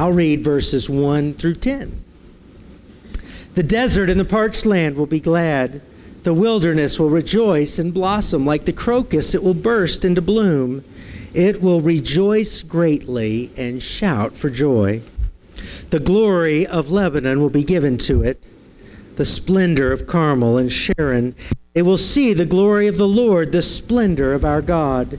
I'll read verses 1 through 10. The desert and the parched land will be glad. The wilderness will rejoice and blossom. Like the crocus, it will burst into bloom. It will rejoice greatly and shout for joy. The glory of Lebanon will be given to it, the splendor of Carmel and Sharon. They will see the glory of the Lord, the splendor of our God.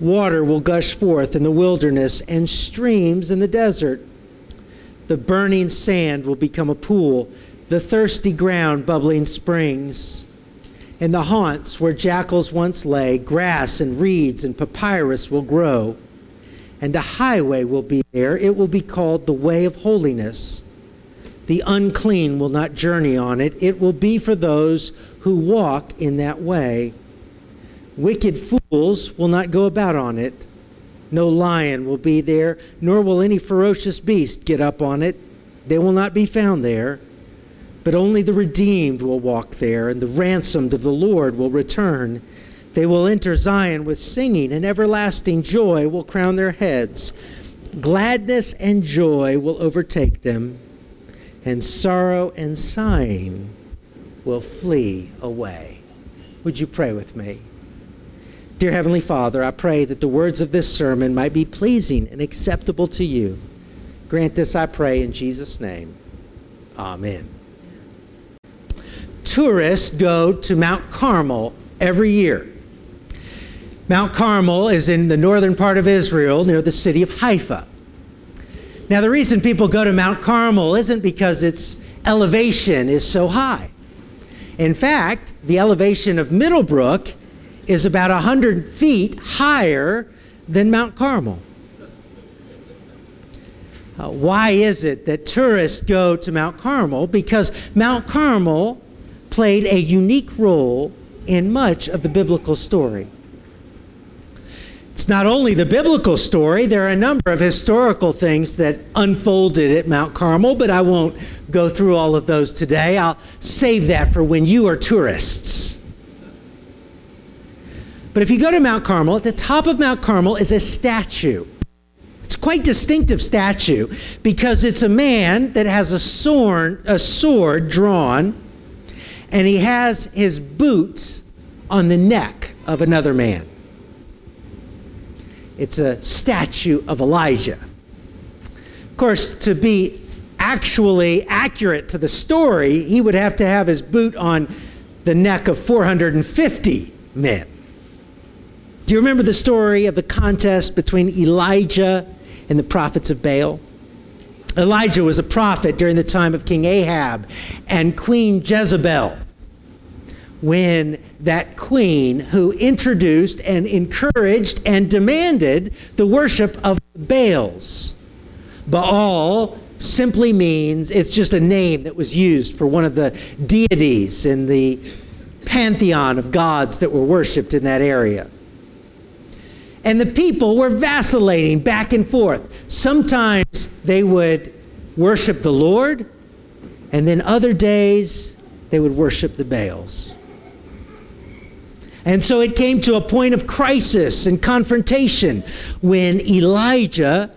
Water will gush forth in the wilderness and streams in the desert. The burning sand will become a pool, the thirsty ground bubbling springs. In the haunts where jackals once lay, grass and reeds and papyrus will grow. And a highway will be there. It will be called the way of holiness. The unclean will not journey on it. It will be for those who walk in that way. Wicked fools will not go about on it. No lion will be there, nor will any ferocious beast get up on it. They will not be found there. But only the redeemed will walk there, and the ransomed of the Lord will return. They will enter Zion with singing, and everlasting joy will crown their heads. Gladness and joy will overtake them, and sorrow and sighing will flee away. Would you pray with me? Dear Heavenly Father, I pray that the words of this sermon might be pleasing and acceptable to you. Grant this, I pray, in Jesus' name. Amen. Tourists go to Mount Carmel every year. Mount Carmel is in the northern part of Israel near the city of Haifa. Now, the reason people go to Mount Carmel isn't because its elevation is so high. In fact, the elevation of Middlebrook is about 100 feet higher than Mount Carmel. Uh, why is it that tourists go to Mount Carmel? Because Mount Carmel played a unique role in much of the biblical story. It's not only the biblical story, there are a number of historical things that unfolded at Mount Carmel, but I won't go through all of those today. I'll save that for when you are tourists. But if you go to Mount Carmel, at the top of Mount Carmel is a statue. It's quite distinctive statue because it's a man that has a sword, a sword drawn, and he has his boot on the neck of another man. It's a statue of Elijah. Of course, to be actually accurate to the story, he would have to have his boot on the neck of 450 men. Do you remember the story of the contest between Elijah and the prophets of Baal? Elijah was a prophet during the time of King Ahab and Queen Jezebel. When that queen, who introduced and encouraged and demanded the worship of Baals, Baal simply means it's just a name that was used for one of the deities in the pantheon of gods that were worshiped in that area and the people were vacillating back and forth. Sometimes they would worship the Lord, and then other days they would worship the Baals. And so it came to a point of crisis and confrontation when Elijah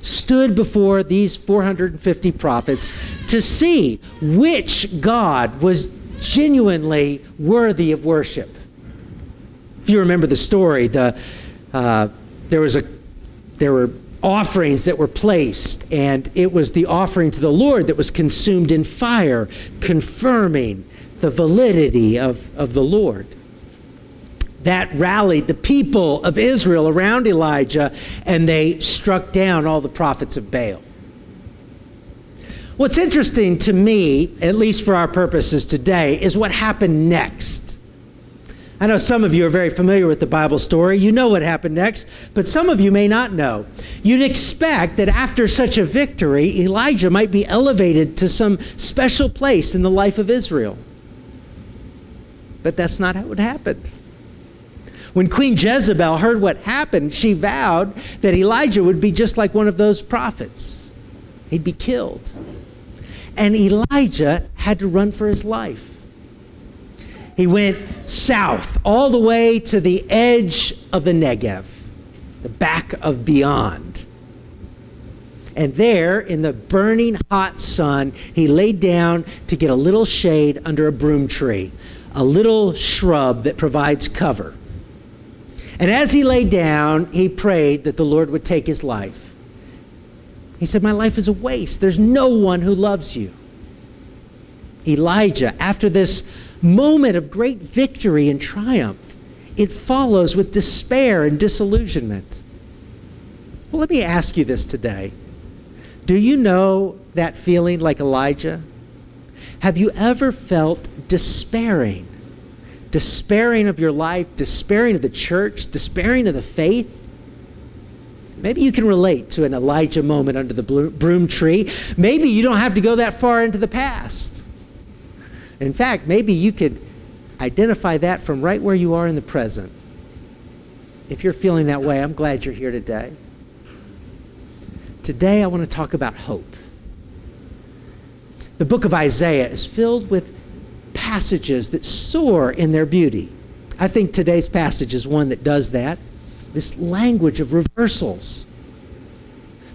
stood before these 450 prophets to see which God was genuinely worthy of worship. If you remember the story, the uh, there was a there were offerings that were placed, and it was the offering to the Lord that was consumed in fire, confirming the validity of, of the Lord. That rallied the people of Israel around Elijah, and they struck down all the prophets of Baal. What's interesting to me, at least for our purposes today, is what happened next. I know some of you are very familiar with the Bible story. You know what happened next, but some of you may not know. You'd expect that after such a victory, Elijah might be elevated to some special place in the life of Israel. But that's not how it happened. When Queen Jezebel heard what happened, she vowed that Elijah would be just like one of those prophets. He'd be killed. And Elijah had to run for his life. He went south all the way to the edge of the Negev, the back of beyond. And there, in the burning hot sun, he laid down to get a little shade under a broom tree, a little shrub that provides cover. And as he lay down, he prayed that the Lord would take his life. He said, My life is a waste. There's no one who loves you. Elijah, after this moment of great victory and triumph, it follows with despair and disillusionment. Well, let me ask you this today. Do you know that feeling like Elijah? Have you ever felt despairing? Despairing of your life, despairing of the church, despairing of the faith? Maybe you can relate to an Elijah moment under the broom tree. Maybe you don't have to go that far into the past. In fact, maybe you could identify that from right where you are in the present. If you're feeling that way, I'm glad you're here today. Today, I want to talk about hope. The book of Isaiah is filled with passages that soar in their beauty. I think today's passage is one that does that. This language of reversals.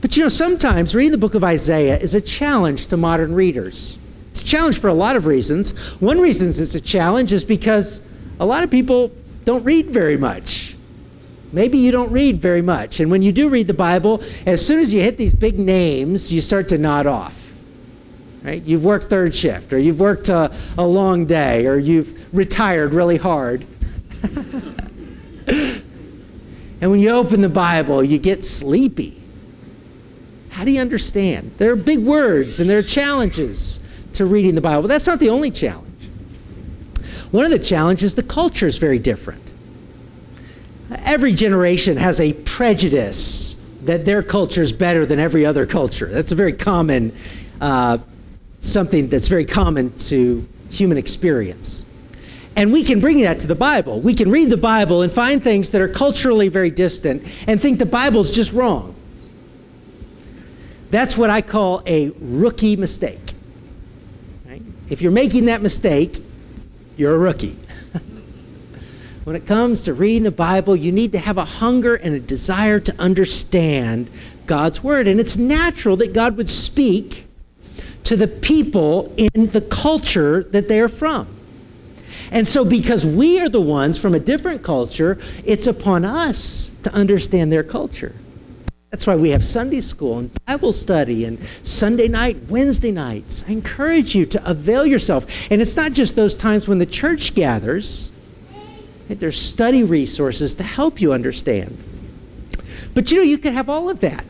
But you know, sometimes reading the book of Isaiah is a challenge to modern readers. It's a challenge for a lot of reasons. One reason it's a challenge is because a lot of people don't read very much. Maybe you don't read very much. And when you do read the Bible, as soon as you hit these big names, you start to nod off. Right? You've worked third shift, or you've worked a, a long day, or you've retired really hard. and when you open the Bible, you get sleepy. How do you understand? There are big words and there are challenges to reading the Bible. But that's not the only challenge. One of the challenges, the culture is very different. Every generation has a prejudice that their culture is better than every other culture. That's a very common, uh, something that's very common to human experience. And we can bring that to the Bible. We can read the Bible and find things that are culturally very distant and think the Bible's just wrong. That's what I call a rookie mistake. If you're making that mistake, you're a rookie. when it comes to reading the Bible, you need to have a hunger and a desire to understand God's Word. And it's natural that God would speak to the people in the culture that they are from. And so, because we are the ones from a different culture, it's upon us to understand their culture. That's why we have Sunday school and Bible study and Sunday night, Wednesday nights. I encourage you to avail yourself. And it's not just those times when the church gathers, there's study resources to help you understand. But you know, you could have all of that.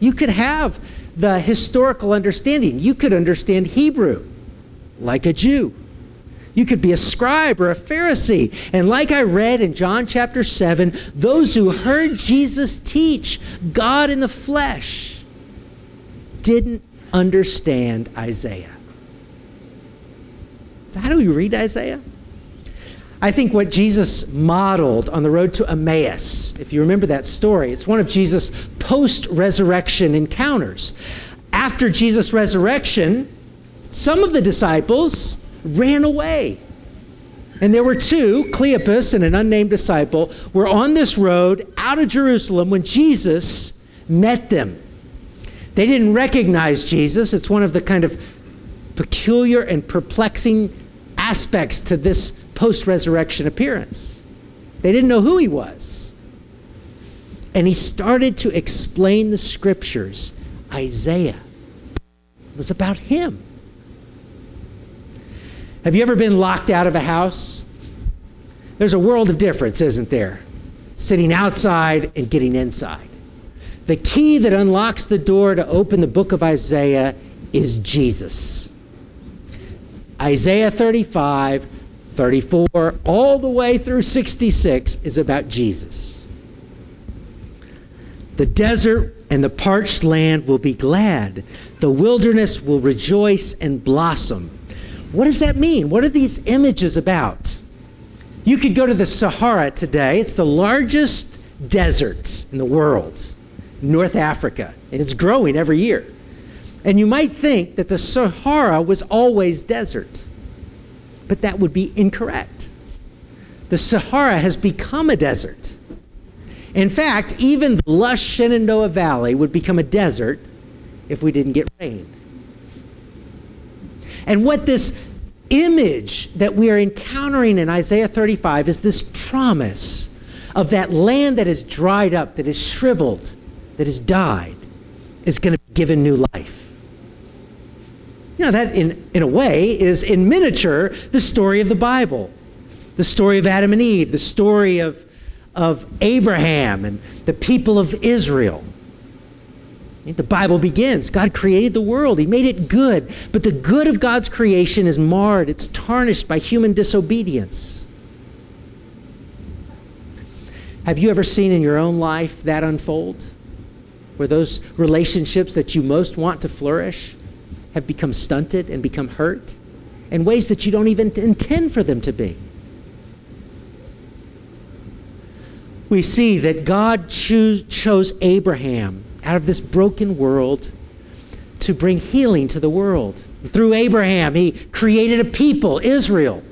You could have the historical understanding, you could understand Hebrew like a Jew. You could be a scribe or a Pharisee. And like I read in John chapter 7, those who heard Jesus teach God in the flesh didn't understand Isaiah. How do we read Isaiah? I think what Jesus modeled on the road to Emmaus, if you remember that story, it's one of Jesus' post resurrection encounters. After Jesus' resurrection, some of the disciples ran away. And there were two, Cleopas and an unnamed disciple, were on this road out of Jerusalem when Jesus met them. They didn't recognize Jesus. It's one of the kind of peculiar and perplexing aspects to this post resurrection appearance. They didn't know who he was. And he started to explain the scriptures. Isaiah was about him. Have you ever been locked out of a house? There's a world of difference, isn't there? Sitting outside and getting inside. The key that unlocks the door to open the book of Isaiah is Jesus. Isaiah 35, 34 all the way through 66 is about Jesus. The desert and the parched land will be glad. The wilderness will rejoice and blossom. What does that mean? What are these images about? You could go to the Sahara today. It's the largest desert in the world, North Africa, and it's growing every year. And you might think that the Sahara was always desert, but that would be incorrect. The Sahara has become a desert. In fact, even the lush Shenandoah Valley would become a desert if we didn't get rain. And what this image that we are encountering in Isaiah 35 is this promise of that land that is dried up, that is shriveled, that has died, is going to be given new life. You know, that in, in a way is in miniature the story of the Bible, the story of Adam and Eve, the story of, of Abraham and the people of Israel. The Bible begins God created the world, He made it good, but the good of God's creation is marred, it's tarnished by human disobedience. Have you ever seen in your own life that unfold? Where those relationships that you most want to flourish have become stunted and become hurt in ways that you don't even intend for them to be. We see that God choose, chose Abraham out of this broken world to bring healing to the world. Through Abraham, he created a people, Israel.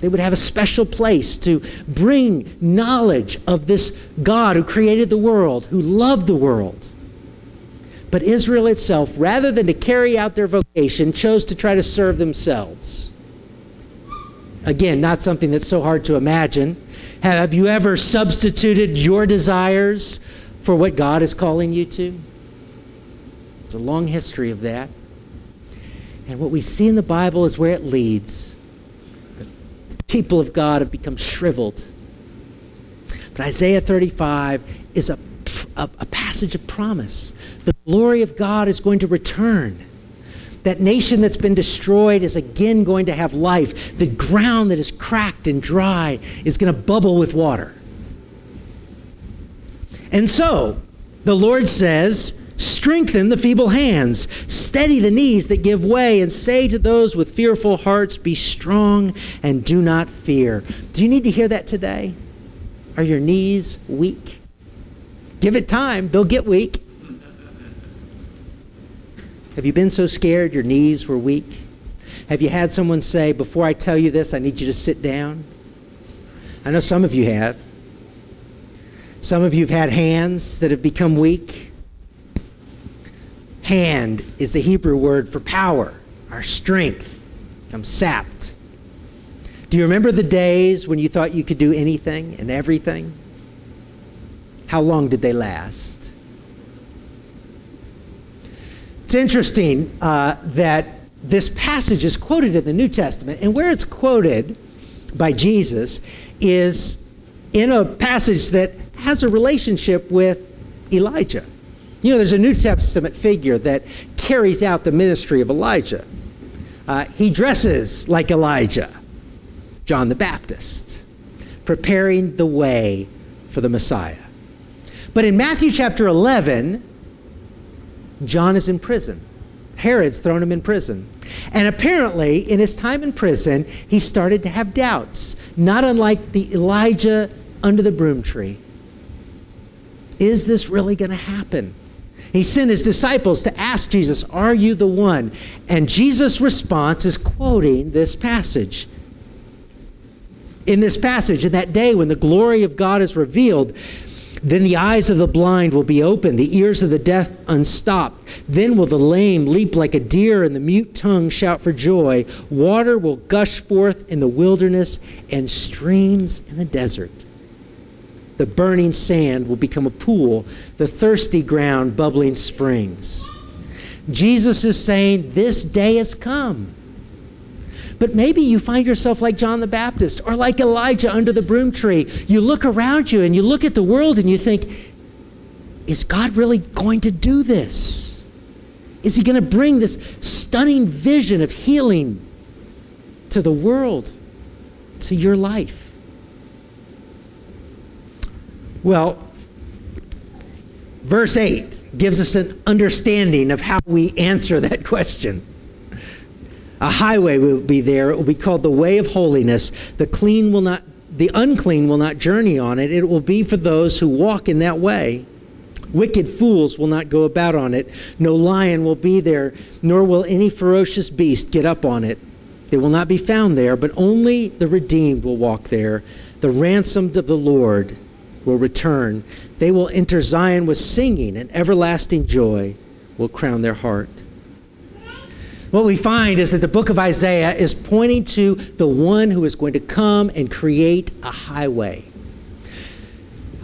They would have a special place to bring knowledge of this God who created the world, who loved the world. But Israel itself, rather than to carry out their vocation, chose to try to serve themselves. Again, not something that's so hard to imagine. Have you ever substituted your desires for what God is calling you to? It's a long history of that. And what we see in the Bible is where it leads. The people of God have become shriveled. But Isaiah 35 is a, a, a passage of promise. The glory of God is going to return. That nation that's been destroyed is again going to have life. The ground that is cracked and dry is going to bubble with water. And so, the Lord says, Strengthen the feeble hands, steady the knees that give way, and say to those with fearful hearts, Be strong and do not fear. Do you need to hear that today? Are your knees weak? Give it time, they'll get weak. Have you been so scared your knees were weak? Have you had someone say, Before I tell you this, I need you to sit down? I know some of you have. Some of you have had hands that have become weak. Hand is the Hebrew word for power, our strength, become sapped. Do you remember the days when you thought you could do anything and everything? How long did they last? It's interesting uh, that this passage is quoted in the New Testament, and where it's quoted by Jesus is in a passage that has a relationship with Elijah. You know, there's a New Testament figure that carries out the ministry of Elijah. Uh, he dresses like Elijah, John the Baptist, preparing the way for the Messiah. But in Matthew chapter 11, John is in prison. Herod's thrown him in prison. And apparently, in his time in prison, he started to have doubts, not unlike the Elijah under the broom tree. Is this really going to happen? He sent his disciples to ask Jesus, Are you the one? And Jesus' response is quoting this passage. In this passage, in that day when the glory of God is revealed, then the eyes of the blind will be opened, the ears of the deaf unstopped. Then will the lame leap like a deer, and the mute tongue shout for joy. Water will gush forth in the wilderness and streams in the desert. The burning sand will become a pool, the thirsty ground bubbling springs. Jesus is saying, This day has come. But maybe you find yourself like John the Baptist or like Elijah under the broom tree. You look around you and you look at the world and you think, is God really going to do this? Is he going to bring this stunning vision of healing to the world? to your life? Well, verse 8 gives us an understanding of how we answer that question. A highway will be there. It will be called the way of holiness. The clean will not the unclean will not journey on it. It will be for those who walk in that way. Wicked fools will not go about on it. No lion will be there, nor will any ferocious beast get up on it. They will not be found there, but only the redeemed will walk there. The ransomed of the Lord will return. They will enter Zion with singing, and everlasting joy will crown their heart. What we find is that the book of Isaiah is pointing to the one who is going to come and create a highway.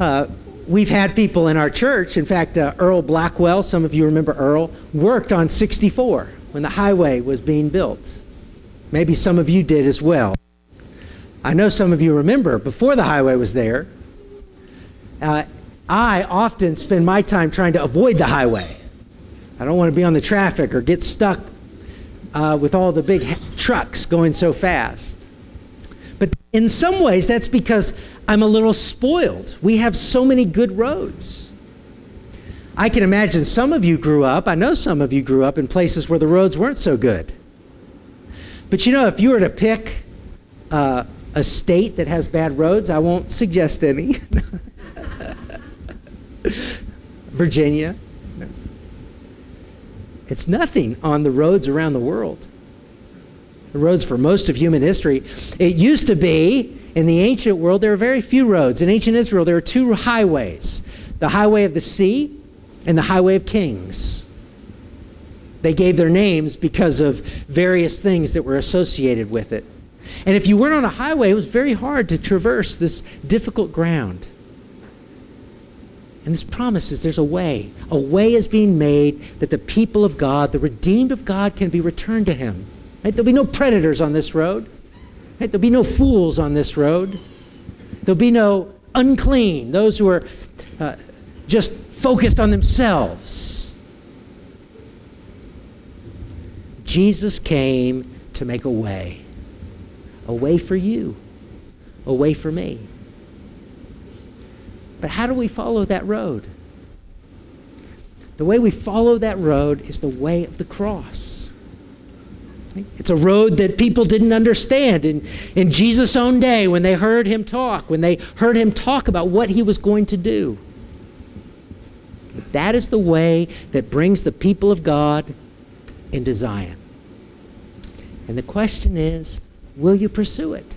Uh, we've had people in our church, in fact, uh, Earl Blackwell, some of you remember Earl, worked on 64 when the highway was being built. Maybe some of you did as well. I know some of you remember before the highway was there. Uh, I often spend my time trying to avoid the highway. I don't want to be on the traffic or get stuck uh, with all the big trucks going so fast. But in some ways, that's because I'm a little spoiled. We have so many good roads. I can imagine some of you grew up, I know some of you grew up in places where the roads weren't so good. But you know, if you were to pick uh, a state that has bad roads, I won't suggest any. Virginia. It's nothing on the roads around the world. The roads for most of human history. It used to be in the ancient world, there were very few roads. In ancient Israel, there were two highways the highway of the sea and the highway of kings. They gave their names because of various things that were associated with it. And if you weren't on a highway, it was very hard to traverse this difficult ground. And this promises there's a way. A way is being made that the people of God, the redeemed of God, can be returned to Him. Right? There'll be no predators on this road. Right? There'll be no fools on this road. There'll be no unclean, those who are uh, just focused on themselves. Jesus came to make a way, a way for you, a way for me. But how do we follow that road? The way we follow that road is the way of the cross. It's a road that people didn't understand in, in Jesus' own day when they heard him talk, when they heard him talk about what he was going to do. That is the way that brings the people of God into Zion. And the question is will you pursue it?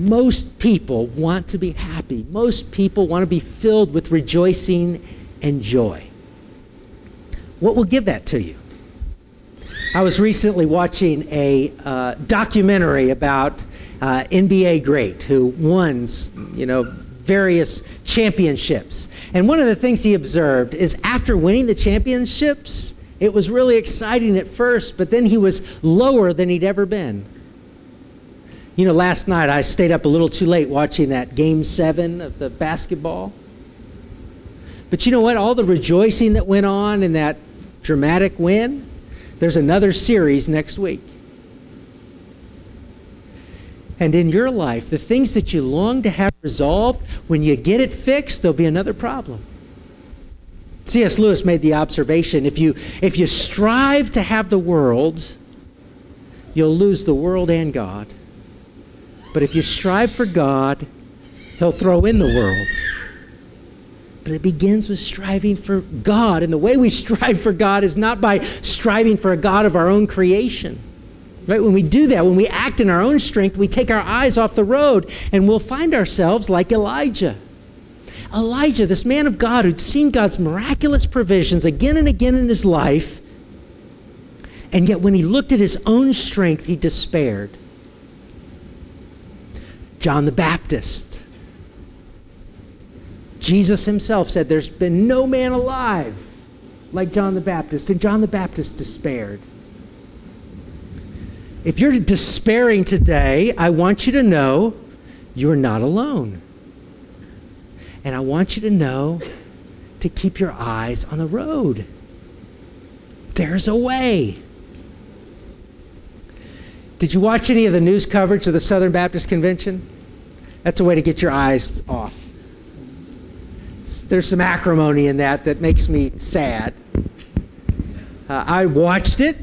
Most people want to be happy. Most people want to be filled with rejoicing and joy. What will give that to you? I was recently watching a uh, documentary about uh, NBA great who won, you know, various championships. And one of the things he observed is after winning the championships, it was really exciting at first, but then he was lower than he'd ever been. You know, last night I stayed up a little too late watching that game seven of the basketball. But you know what? All the rejoicing that went on in that dramatic win, there's another series next week. And in your life, the things that you long to have resolved, when you get it fixed, there'll be another problem. C.S. Lewis made the observation if you, if you strive to have the world, you'll lose the world and God. But if you strive for God, He'll throw in the world. But it begins with striving for God. And the way we strive for God is not by striving for a God of our own creation. Right? When we do that, when we act in our own strength, we take our eyes off the road and we'll find ourselves like Elijah. Elijah, this man of God who'd seen God's miraculous provisions again and again in his life, and yet when he looked at his own strength, he despaired. John the Baptist, Jesus himself said, There's been no man alive like John the Baptist, and John the Baptist despaired. If you're despairing today, I want you to know you're not alone. And I want you to know to keep your eyes on the road. There's a way. Did you watch any of the news coverage of the Southern Baptist Convention? That's a way to get your eyes off. There's some acrimony in that that makes me sad. Uh, I watched it,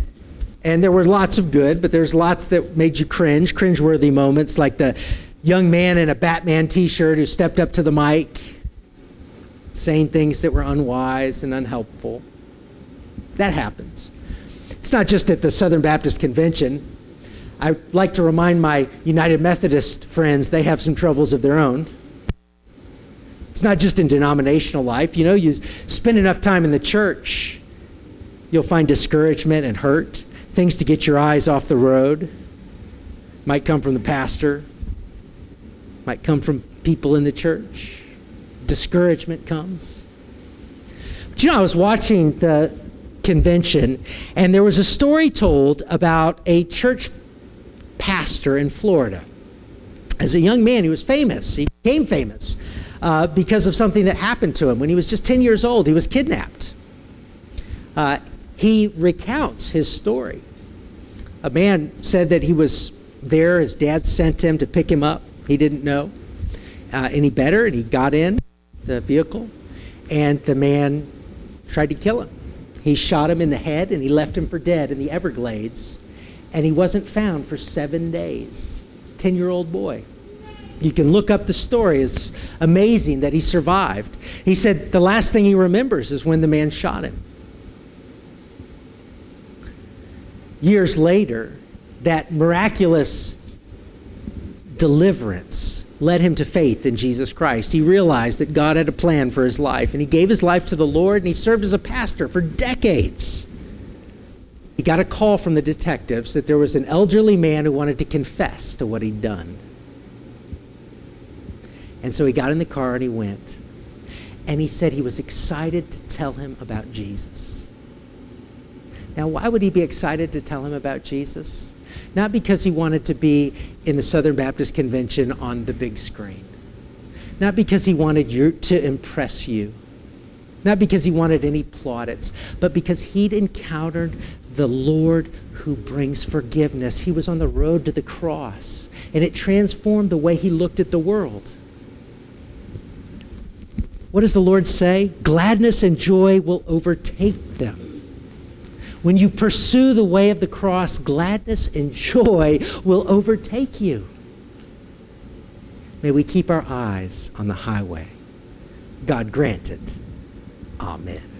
and there were lots of good, but there's lots that made you cringe, cringe-worthy moments, like the young man in a Batman T-shirt who stepped up to the mic, saying things that were unwise and unhelpful. That happens. It's not just at the Southern Baptist Convention. I like to remind my United Methodist friends they have some troubles of their own. It's not just in denominational life. You know, you spend enough time in the church, you'll find discouragement and hurt, things to get your eyes off the road. Might come from the pastor, might come from people in the church. Discouragement comes. But you know, I was watching the convention, and there was a story told about a church pastor in Florida. As a young man, he was famous. He became famous uh, because of something that happened to him when he was just 10 years old. He was kidnapped. Uh, he recounts his story. A man said that he was there, his dad sent him to pick him up. He didn't know uh, any better, and he got in the vehicle, and the man tried to kill him. He shot him in the head, and he left him for dead in the Everglades and he wasn't found for seven days. 10 year old boy. You can look up the story. It's amazing that he survived. He said the last thing he remembers is when the man shot him. Years later, that miraculous deliverance led him to faith in Jesus Christ. He realized that God had a plan for his life, and he gave his life to the Lord, and he served as a pastor for decades he got a call from the detectives that there was an elderly man who wanted to confess to what he'd done. And so he got in the car and he went. And he said he was excited to tell him about Jesus. Now, why would he be excited to tell him about Jesus? Not because he wanted to be in the Southern Baptist Convention on the big screen. Not because he wanted you to impress you. Not because he wanted any plaudits, but because he'd encountered the Lord who brings forgiveness. He was on the road to the cross, and it transformed the way he looked at the world. What does the Lord say? Gladness and joy will overtake them. When you pursue the way of the cross, gladness and joy will overtake you. May we keep our eyes on the highway. God grant it. Amen.